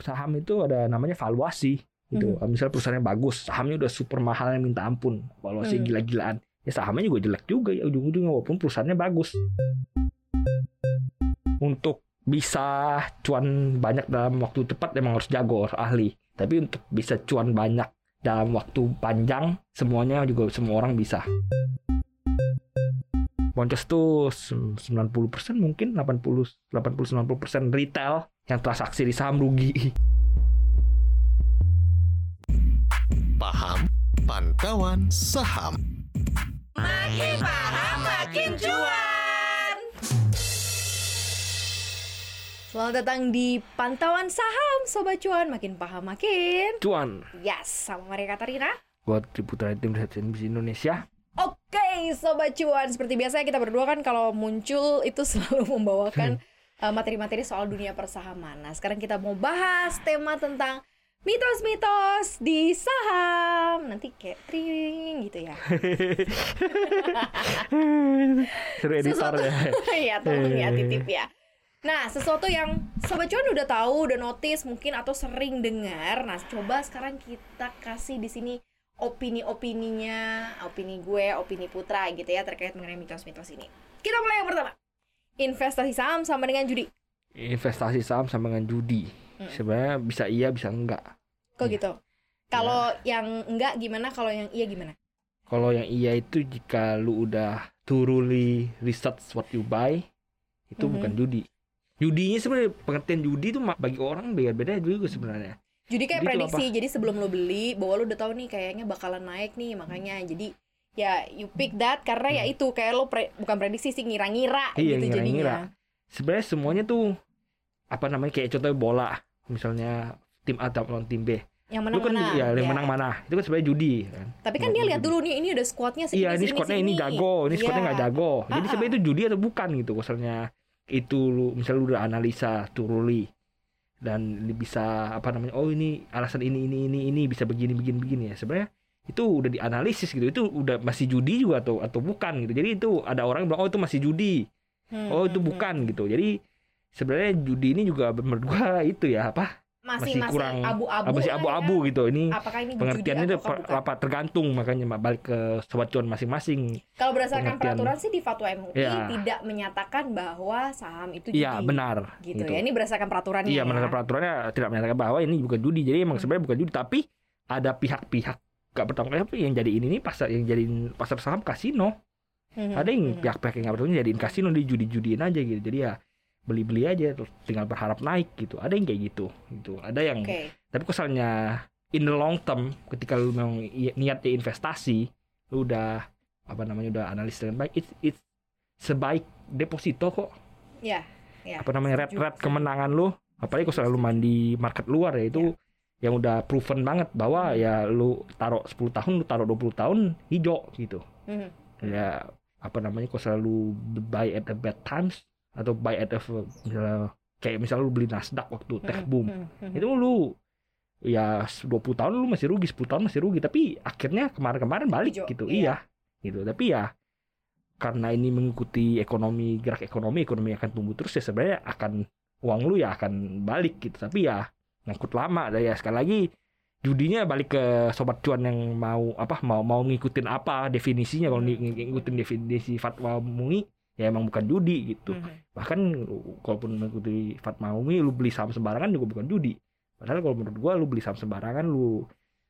saham itu ada namanya valuasi gitu. Hmm. Misalnya perusahaannya bagus, sahamnya udah super mahal yang minta ampun, valuasi Hmm. gila-gilaan. Ya sahamnya juga jelek juga ya ujung-ujungnya walaupun perusahaannya bagus. Untuk bisa cuan banyak dalam waktu cepat emang harus jago, harus ahli. Tapi untuk bisa cuan banyak dalam waktu panjang semuanya juga semua orang bisa. Sem- 90% mungkin 80 80 90% retail yang transaksi di saham rugi. Paham Pantauan Saham. Makin paham makin cuan. Selamat datang di Pantauan Saham Sobat Cuan Makin paham makin Cuan Yes, sama Maria Katarina buat di putra tim Indonesia. Oke Sobat Cuan. Seperti biasa kita berdua kan kalau muncul itu selalu membawakan uh, materi-materi soal dunia persahaman. Nah sekarang kita mau bahas tema tentang mitos-mitos di saham. Nanti kayak tring gitu ya. Seru editor ya. Iya tolong ya titip ya. Nah, sesuatu yang Sobat Cuan udah tahu, udah notice mungkin atau sering dengar. Nah, coba sekarang kita kasih di sini opini-opininya, opini gue, opini Putra gitu ya terkait mengenai mitos-mitos ini. Kita mulai yang pertama. Investasi saham sama dengan judi. Investasi saham sama dengan judi. Hmm. Sebenarnya bisa iya bisa enggak. Kok Iya. gitu? Kalau yang enggak gimana? Kalau yang iya gimana? Kalau yang iya itu jika lu udah thoroughly research what you buy itu Mhm. bukan judi. Judinya sebenarnya pengertian judi itu bagi orang beda-beda juga sebenarnya. Judi kayak itu prediksi. Jadi sebelum lo beli, bahwa lo udah tahu nih kayaknya bakalan naik nih, makanya jadi ya you pick that karena ya itu kayak lo pre- bukan prediksi sih ngira-ngira Hmm. Iya, gitu ngira-ngira. jadinya. Sebenarnya semuanya tuh apa namanya kayak contohnya bola, misalnya tim A lawan tim B. Yang Lu menang kan mana? ya yang menang mana? Itu kan sebenarnya judi kan. Tapi kan dia lihat dulu nih ini udah squadnya segini Iya, ini squadnya ini jago, ini squadnya Iya. nggak jago. Jadi Ah, ah. sebenarnya itu judi atau bukan gitu misalnya itu lu misalnya lu udah analisa thoroughly dan bisa apa namanya oh ini alasan ini ini ini ini bisa begini begini begini ya. Sebenarnya itu udah dianalisis gitu. Itu udah masih judi juga atau atau bukan gitu. Jadi itu ada orang yang bilang oh itu masih judi. Hmm, oh itu hmm, bukan gitu. Jadi sebenarnya judi ini juga menurut gua itu ya apa hmm. Masih masih kurang abu-abu. masih lah abu-abu ya. gitu ini Apakah ini pengertiannya itu apa tergantung makanya balik ke sobat cuan masing-masing Kalau berdasarkan pengertian. peraturan sih di fatwa MUI Iya. tidak menyatakan bahwa saham itu judi. iya benar Gitu, ya. Ini berdasarkan peraturannya. Iya, ya. menurut peraturannya tidak menyatakan bahwa ini bukan judi. Jadi emang Hmm. sebenarnya bukan judi, tapi ada pihak-pihak gak bertanggung jawab yang jadi ini nih pasar yang jadiin pasar saham kasino. Hmm, Ada yang hmm. pihak-pihak yang gak bertanggung jadiin kasino di judi-judiin aja gitu. Jadi ya beli-beli aja tinggal berharap naik gitu. Ada yang kayak gitu. Gitu. Ada yang Oke. tapi kesalnya in the long term ketika lu memang niatnya investasi, lu udah apa namanya udah analis dengan baik, it's, it's sebaik deposito kok Ya. ya. apa namanya red red kemenangan lu apalagi kalau selalu main di market luar ya itu yang udah proven banget bahwa Hmm. ya lu taruh 10 tahun lu taruh 20 tahun hijau gitu Hmm. ya apa namanya kalau selalu buy at the bad times atau buy at the misalnya kayak misalnya lu beli Nasdaq waktu tech Hmm, boom. hmm, hmm. itu lu ya 20 tahun lu masih rugi 10 tahun masih rugi tapi akhirnya kemarin-kemarin balik Hijau, gitu. iya. iya gitu. Tapi ya karena ini mengikuti ekonomi gerak ekonomi ekonomi akan tumbuh terus ya sebenarnya akan uang lu ya akan balik gitu. Tapi ya ngangkut lama. Dan ya sekali lagi judinya balik ke sobat cuan yang mau apa mau mau ngikutin apa definisinya. Kalau ng- ng- ngikutin definisi fatwa MUI ya emang bukan judi gitu Hmm. bahkan kalaupun mengikuti fatwa MUI lu beli saham sembarangan juga bukan judi padahal kalau menurut gua lu beli saham sembarangan lu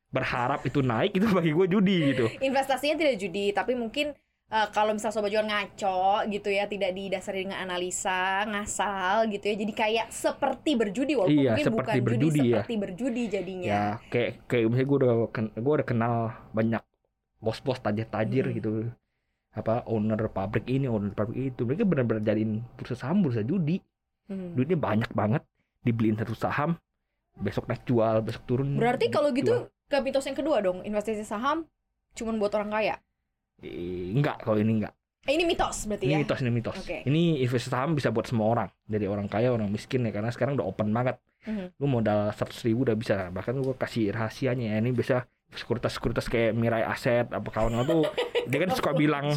berharap itu naik itu bagi gua judi gitu Investasinya tidak judi, tapi mungkin eh, kalau misal sobat jual ngaco gitu ya, tidak didasari dengan analisa, ngasal gitu ya. Jadi kayak seperti berjudi walaupun Iya, mungkin seperti bukan berjudi judi, ya. seperti berjudi jadinya. ya kayak kayak misalnya gua udah gua udah kenal banyak bos-bos tajir-tajir Hmm. gitu apa owner pabrik ini owner pabrik itu mereka benar-benar jadiin bursa saham bursa judi Hmm. duitnya banyak banget dibeliin satu saham besok naik jual besok turun Berarti kalau jual. gitu ke mitos yang kedua dong, investasi saham cuman buat orang kaya. Eh, enggak kalau ini enggak Eh, ini mitos berarti Ini ya. mitos, ini mitos. Oke. Ini investasi saham bisa buat semua orang, dari orang kaya, orang miskin ya, karena sekarang udah open banget. Mhm. Lu modal 100 ribu udah bisa, bahkan lu kasih rahasianya ya. Ini bisa sekuritas-sekuritas kayak Mirai Aset apa kawan tuh dia kan suka bilang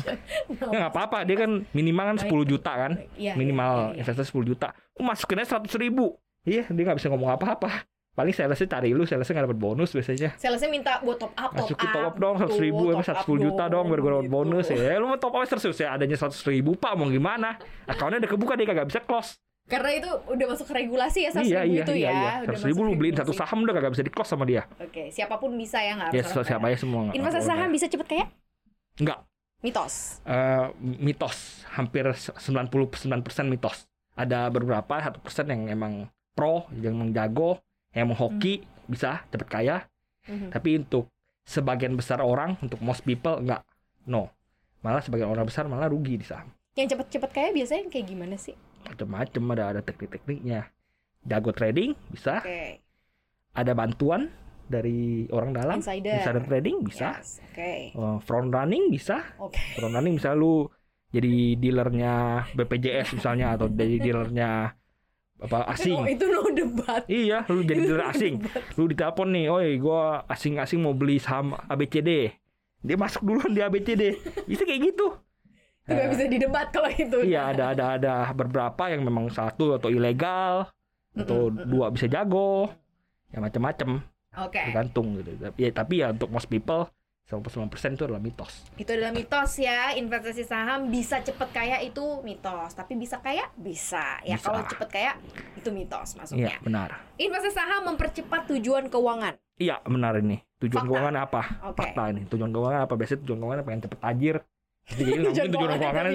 ya nggak apa-apa dia kan minimal kan 10 juta kan Iya, minimal iya, iya. investasi 10 juta. Lu masukin aja 100 ribu. Iya dia nggak bisa ngomong apa-apa. Paling salesnya cari lu salesnya nggak dapat bonus biasanya. Salesnya minta buat top up, top masukin top up dong seratus ribu emang seratus juta dong biar gue dapat gitu. bonus. Ya lu mau top up seratus ya adanya seratus ribu pak mau gimana? Akunnya udah kebuka dia kagak bisa close Karena itu udah masuk regulasi ya 100 iya ribu iya itu iya ya. iya. Udah seratus ribu lu beliin satu saham udah kagak bisa di close sama dia. Oke, siapa pun bisa ya nggak ya orang siapa aja semua nggak- Investasi nggak saham bisa cepet kaya? enggak Mitos. Eh, mitos. Hampir 99% mitos. Ada beberapa satu persen yang emang pro yang emang jago yang emang hoki bisa cepet kaya. Mhm. tapi untuk sebagian besar orang untuk most people enggak no. Malah sebagian orang besar malah rugi di saham. Yang cepet-cepet kaya biasanya kayak gimana sih? Macam-macam ada ada teknik-tekniknya. Jago trading bisa. Oke. ada bantuan dari orang dalam. Insider. trading bisa. Yes, Oke. Eh, front running bisa. Oke. front running misalnya lu jadi dealernya BPJS misalnya atau jadi dealernya apa Oh, asing itu no debat. iya lu jadi dealer asing. lu ditelepon nih oi gua asing-asing mau beli saham ABCD dia masuk duluan di ABCD bisa kayak gitu Itu nggak Eh, bisa didebat kalau itu. iya ada ada ada beberapa yang memang satu atau ilegal atau dua bisa jago ya macam-macam Oke. tergantung gitu tapi ya, tapi ya untuk most people 99% itu adalah mitos Itu adalah mitos ya. Investasi saham bisa cepet kaya itu mitos, tapi bisa kaya bisa. Ya Bisa. kalau cepet kaya itu mitos iya maksudnya. benar Investasi saham mempercepat tujuan keuangan. Iya benar ini. Tujuan Fakta. keuangan apa? Oke. Fakta ini. Tujuan keuangan apa? Biasanya tujuan keuangan pengen cepet tajir. Jadi tujuan keuangan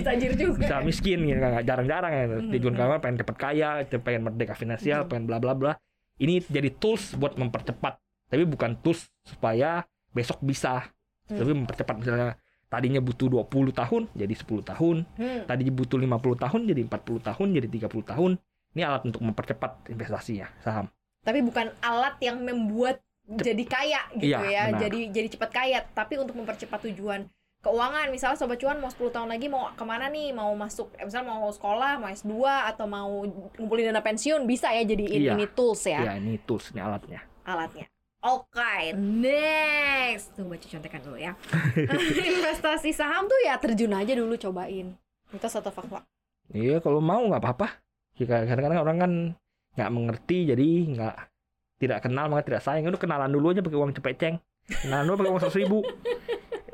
bisa miskin gitu nggak jarang-jarang ya. Tujuan keuangan pengen cepet kaya, pengen merdeka finansial, Hmm. pengen bla bla bla. Ini jadi tools buat mempercepat. Tapi bukan tools supaya besok bisa. Hmm. Tapi mempercepat misalnya tadinya butuh 20 tahun jadi 10 tahun, Hmm. tadinya butuh 50 tahun jadi 40 tahun, jadi 30 tahun. Ini alat untuk mempercepat investasinya saham. Tapi bukan alat yang membuat jadi kaya gitu Iya, ya. benar. Jadi jadi cepat kaya, tapi untuk mempercepat tujuan keuangan. Misalnya sobat cuan mau 10 tahun lagi mau ke mana nih? Mau masuk eh, misalnya mau sekolah, mau S2 atau mau ngumpulin dana pensiun bisa ya jadi Iya. ini tools ya Ya ini tools, ini alatnya. alatnya. Oke, next. Tuh baca contekan dulu ya. Investasi saham tuh ya terjun aja dulu cobain. Mitos atau fakta? Iya kalau mau nggak apa-apa. Ya, kadang-kadang orang kan nggak mengerti jadi nggak tidak kenal maka tidak sayang. Udah kenalan dulu aja pakai uang cepeceng. Kenalan dulu pakai uang seratus ribu.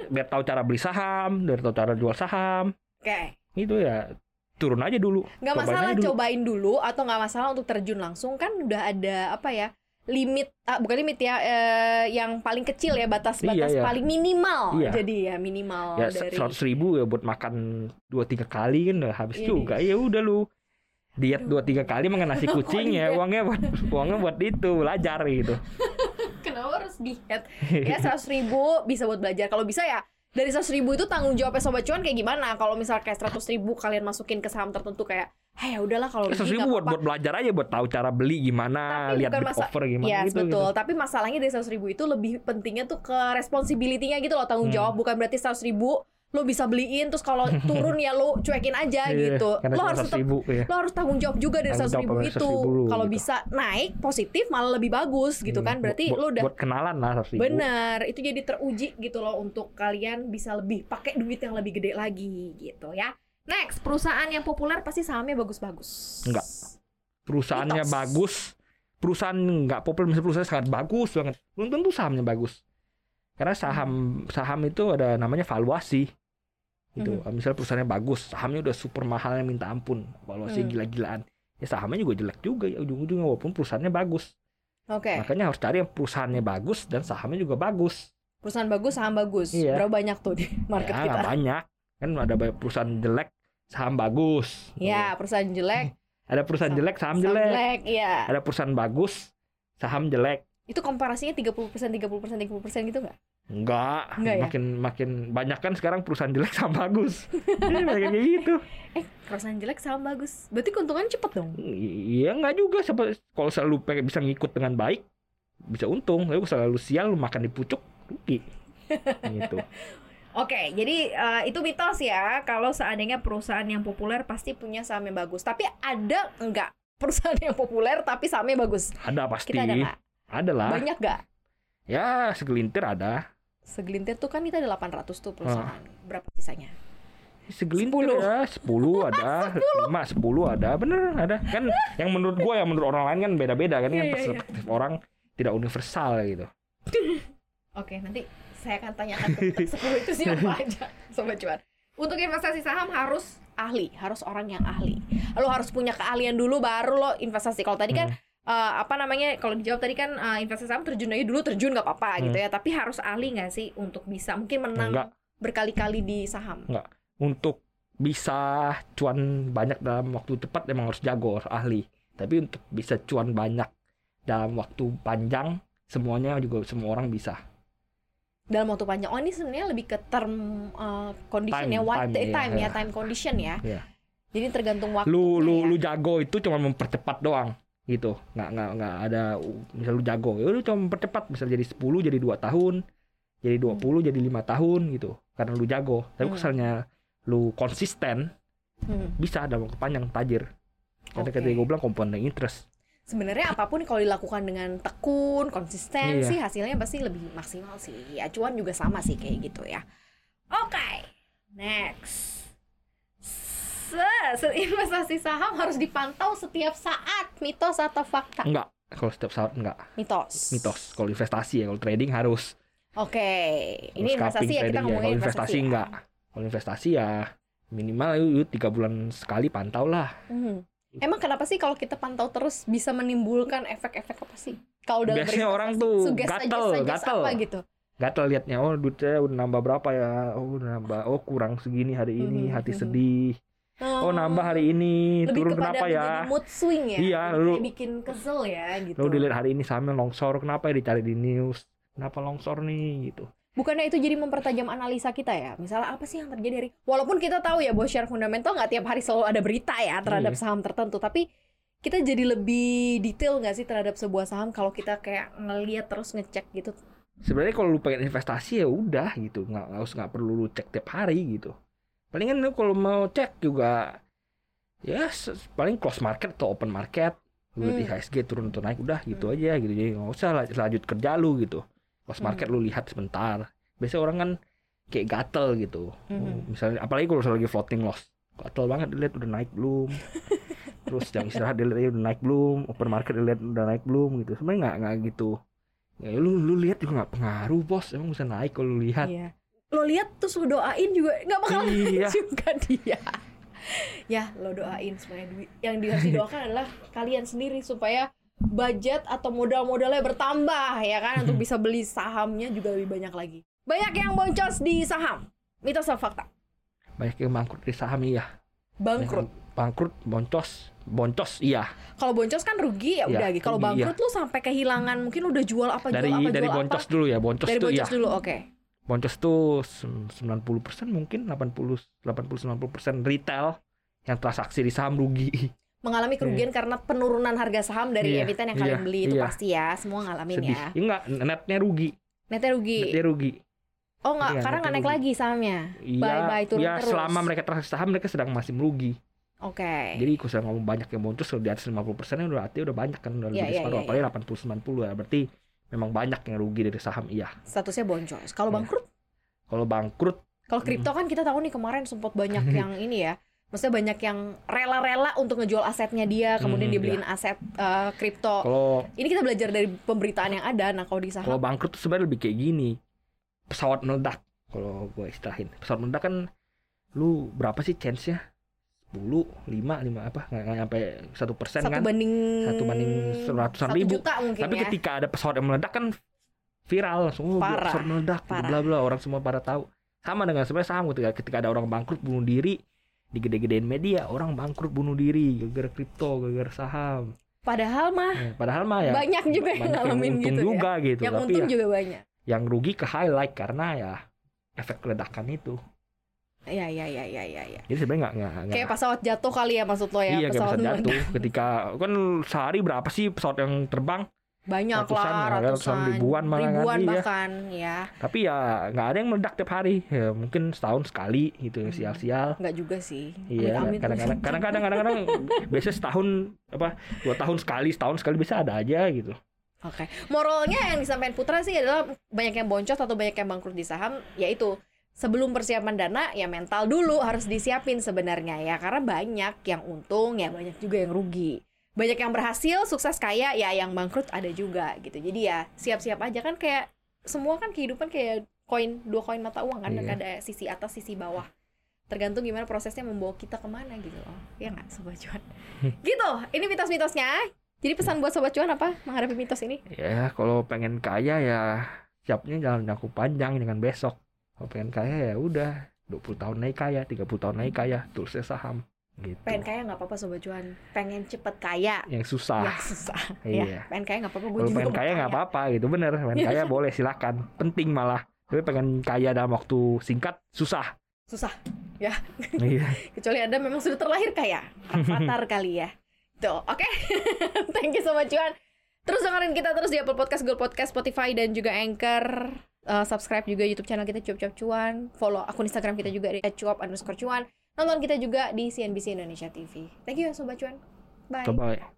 Biar tahu cara beli saham, biar tahu cara jual saham. Oke. Itu ya turun aja dulu. nggak Cobain masalah dulu. cobain dulu atau nggak masalah untuk terjun langsung kan udah ada apa ya limit ah, bukan limit ya eh, yang paling kecil ya batas-batas Iya, iya. paling minimal Iya. jadi ya minimal Ya dari seratus ribu ya buat makan dua tiga kali kan udah habis Ini. juga. Ya udah lu diet dua tiga kali makan nasi kucing ya diet? uangnya buat uangnya buat itu belajar gitu. Harus diet ya seratus ribu bisa buat belajar kalau bisa ya dari seratus ribu itu tanggung jawabnya sobat cuan kayak gimana kalau misal kayak seratus ribu kalian masukin ke saham tertentu kayak hey ya udahlah kalau Seratus rugi ribu buat apa-apa." buat belajar aja buat tahu cara beli gimana, Tapi lihat bukan offer gimana Yes, gitu. betul. gitu. Tapi masalahnya dari 100 ribu itu lebih pentingnya tuh ke responsibility-nya gitu loh tanggung Hmm. jawab. Bukan berarti 100 ribu lo bisa beliin terus kalau turun ya lo cuekin aja Iya, gitu. karena Lo harus 100 tetap ribu ya. lo harus tanggung jawab juga dari 100 ribu itu. sama 100.000 dulu, Kalau gitu. bisa naik positif malah lebih bagus gitu Hmm, kan. Berarti buat, lo udah buat kenalan lah 100 ribu. benar. Itu jadi teruji gitu loh untuk kalian bisa lebih pakai duit yang lebih gede lagi gitu ya. Next, perusahaan yang populer pasti sahamnya bagus-bagus. Enggak. Perusahaannya Mitos. bagus, perusahaan nggak populer misalnya perusahaan sangat bagus banget. Belum tentu sahamnya bagus. Karena saham saham itu ada namanya valuasi. Gitu. Hmm. Misalnya perusahaannya bagus, sahamnya udah super mahalnya minta ampun, valuasi Hmm. gila-gilaan. Ya sahamnya juga jelek juga ya ujung-ujungnya walaupun perusahaannya bagus. Oke. Makanya harus cari yang perusahaannya bagus dan sahamnya juga bagus. Perusahaan bagus, saham bagus. Iya. Berapa banyak tuh di market ya kita? banyak. Kan ada banyak perusahaan jelek, saham bagus. Ya, perusahaan jelek, Ada perusahaan Saham- jelek, saham saham jelek. jelek, iya. Ada perusahaan bagus, saham jelek. Itu komparasinya 30%, 30%, 30% gitu nggak? Enggak, Enggak ya? makin makin banyak kan sekarang perusahaan jelek saham bagus. Banyak kayak gitu. Eh, perusahaan jelek, saham bagus. Berarti keuntungan cepet dong? Iya enggak juga kalau selalu pengen bisa ngikut dengan baik bisa untung. Tapi kalau selalu sial lu makan di pucuk rugi. gitu. Oke, jadi eh, itu mitos ya. Kalau seandainya perusahaan yang populer pasti punya saham yang bagus. Tapi ada nggak perusahaan yang populer tapi sahamnya bagus? Ada pasti. Kita ada lah. Banyak nggak? Ya segelintir ada. Segelintir tuh kan kita ada 800 tuh perusahaan. Ah. Berapa sisanya? Segelintir Sepuluh. ya, 10 ada, 5, 10 ada, bener ada. Kan yang menurut gua yang menurut orang lain kan beda-beda kan, Iya, kan iya, iya. perspektif orang. tidak universal gitu. Oke, nanti saya akan tanyakan ke petak 10 itu siapa aja, sobat cuan. Untuk investasi saham harus ahli, harus orang yang ahli. Lo harus punya keahlian dulu baru lo investasi. Kalau tadi kan eh, apa namanya? Kalau dijawab tadi kan eh, investasi saham terjun aja dulu terjun nggak apa-apa gitu ya. Tapi harus ahli nggak sih untuk bisa mungkin menang Enggak. berkali-kali di saham. Untuk bisa cuan banyak dalam waktu cepat emang harus jago, harus ahli. Tapi untuk bisa cuan banyak dalam waktu panjang semuanya juga semua orang bisa. Dalam waktu panjang. Oh ini sebenarnya lebih ke term eh, condition Time, ya, what time, time, iya, ya, iya. time condition ya. Iya. Jadi tergantung waktu. Lu lu ya. lu jago itu cuma mempercepat doang gitu. Nggak nggak nggak ada misal lu jago, ya lu cuma mempercepat bisa jadi 10 jadi 2 tahun. Jadi 20 jadi lima tahun gitu. Karena lu jago. Tapi Hmm. misalnya lu konsisten Hmm. bisa dalam waktu panjang tajir. Karena Oke. ketika gue bilang compounding interest. sebenarnya apa pun kalau dilakukan dengan tekun, konsisten Iya. sih hasilnya pasti lebih maksimal sih. Ya cuan juga sama sih kayak gitu ya. Oke, next. Se, investasi saham harus dipantau setiap saat, mitos atau fakta? Enggak. Kalau setiap saat enggak. Mitos. Mitos. Kalau investasi ya, kalau trading harus. Oke, ini Kalau investasi ya kita trading ngomongin Kalau investasi. investasi ya. enggak. Kalau investasi ya minimal yuk tiga bulan sekali pantau lah. Hmm. Emang kenapa sih kalau kita pantau terus bisa menimbulkan efek-efek apa sih? Kalau dalam Biasanya orang tuh gatel, gatel. apa gitu? Gatel liatnya, oh duitnya udah nambah berapa ya? Oh udah nambah, oh kurang segini hari ini, Mhm, hati mhm. sedih. Oh nambah hari ini, lebih turun kepada kenapa ya? mood swing ya Iya, lu- bikin kesel ya gitu Lo dilihat hari ini sahamnya longsor, kenapa ya dicari di news? Kenapa longsor nih gitu? bukannya itu jadi mempertajam analisa kita ya misalnya apa sih yang terjadi hari walaupun kita tahu ya bahwa share fundamental nggak tiap hari selalu ada berita ya terhadap Iya. saham tertentu tapi kita jadi lebih detail nggak sih terhadap sebuah saham kalau kita kayak ngeliat terus ngecek gitu Sebenarnya kalau lu pengen investasi ya udah gitu, nggak usah nggak perlu lu cek tiap hari gitu. Palingan lu kalau mau cek juga ya paling close market atau open market. Lu lihat Hmm. IHSG turun atau naik udah gitu aja gitu. Jadi nggak usah la- lanjut kerja lu gitu. Close Hmm. market lu lihat sebentar. Biasanya orang kan kayak gatel gitu. Mhm. Misalnya apalagi kalau lagi floating loss. Gatel banget dilihat udah naik belum. Terus jam istirahat dilihat "Eh, udah naik belum, open market dilihat udah naik belum gitu. Sebenarnya nggak nggak gitu. Ya, lu lu lihat juga nggak pengaruh bos, emang bisa naik kalau lu lihat. Iya. Lo lihat terus lo doain juga nggak bakal Iya. juga dia. Ya lo doain supaya duit yang harus didoakan adalah kalian sendiri supaya budget atau modal-modalnya bertambah ya kan? Untuk bisa beli sahamnya juga lebih banyak lagi. Banyak yang boncos di saham. Mitos atau fakta. Banyak yang bangkrut di saham iya. Bangkrut. Bangkrut, boncos, boncos iya. kalau boncos kan rugi ya Iya, udah gitu kalau rugi, bangkrut lu sampai kehilangan mungkin udah jual apa Dari jual apa dari jual boncos apa? dulu ya, boncos dari iya. boncos dulu oke Boncos tuh sem- 90% mungkin 80 80 90% retail yang transaksi di saham rugi. mengalami kerugian karena penurunan harga saham dari Iya, emiten yang iya, kalian beli itu iya. pasti ya semua ngalamin Sedih. ya Ya enggak, netnya rugi. netnya rugi Netnya rugi. oh nggak Iya, karena nggak naik rugi. lagi sahamnya Iya, bye bye turun ya terus selama mereka transaksi saham mereka sedang masih merugi. oke Jadi kalau saya ngomong banyak yang boncos kalau di atas 50% nya udah artinya udah banyak kan udah Iya, lebih iya, separuh iya, apalagi 80 90 ya. Berarti memang banyak yang rugi dari saham iya. statusnya boncos kalau Iya. bangkrut Kalau bangkrut kalau kripto kan kita tahu nih kemarin sempat banyak yang ini ya maksudnya banyak yang rela-rela untuk ngejual asetnya dia kemudian Hmm, dibeliin aset eh, kripto kalau ini kita belajar dari pemberitaan yang ada nah kalau di kalau saham bangkrut tuh sebenarnya lebih kayak gini. Pesawat meledak kalau gue istilahin. Pesawat meledak kan lu berapa sih chance-nya? 10, 5, 5 apa? Nggak, nyampe 1 persen satu kan? banding Satu banding seratusan satu ribu. Tapi ya ketika ada pesawat yang meledak kan viral langsung oh, Parah, pesawat meledak bla bla orang semua pada tahu. Sama dengan sebenarnya saham ketika ketika ada orang bangkrut bunuh diri digede-gedein media orang bangkrut bunuh diri gara-gara kripto gara-gara saham padahal mah Eh, padahal mah ya banyak juga yang banyak yang ngalamin untung gitu ya juga gitu yang tapi untung ya, juga banyak yang rugi ke highlight karena ya efek ledakan itu ya ya ya ya ya ya. Jadi sebenarnya nggak nggak kayak pesawat jatuh kali ya maksud lo ya iya kayak pesawat pesawat jatuh ketika kan sehari berapa sih pesawat yang terbang? Banyak Ratusan, lah ya, ratusan, ratusan, ribuan malah ribuan ya. bahkan ya. Tapi ya nggak ada yang meledak tiap hari. Ya, mungkin setahun sekali gitu Hmm. sial-sial. Nggak juga sih. Iya, kadang-kadang, kadang-kadang, kadang-kadang, biasanya setahun apa dua tahun sekali, setahun sekali bisa ada aja gitu. Oke, moralnya yang disampaikan Putra sih adalah banyak yang boncos atau banyak yang bangkrut di saham, yaitu sebelum persiapan dana ya mental dulu harus disiapin sebenarnya ya. Karena banyak yang untung ya banyak juga yang rugi. banyak yang berhasil sukses kaya ya yang bangkrut ada juga gitu. Jadi ya siap-siap aja kan kayak semua kan kehidupan kayak koin dua koin mata uang kan. Iya. ada sisi atas sisi bawah. Tergantung gimana prosesnya membawa kita ke mana gitu loh. Ya nggak sobat cuan? Gitu ini mitos-mitosnya. Jadi pesan buat sobat cuan apa menghadapi mitos ini? Ya kalau pengen kaya ya siapnya jangan jangka panjang dengan besok. Kalau pengen kaya ya udah 20 tahun naik kaya, 30 tahun naik kaya, terusnya saham gitu. pengen kaya nggak apa-apa sobat cuan pengen cepet kaya Yang susah. ya susah Iya. ya pengen kaya nggak apa-apa gue juga pengen kaya nggak apa-apa gitu bener. Pengen kaya boleh silakan. Penting malah. Tapi pengen kaya dalam waktu singkat susah. susah ya Iya. kecuali anda memang sudah terlahir kaya avatar kali ya tuh oke thank you so much Juan terus dengerin kita terus di Apple Podcast, Google Podcast, Spotify dan juga Anchor Uh, subscribe juga YouTube channel kita cuap cuap cuan. Follow akun Instagram kita juga di @cuap underscore cuan. Nonton kita juga di CNBC Indonesia TV thank you ya sobat cuan. Bye. Coba.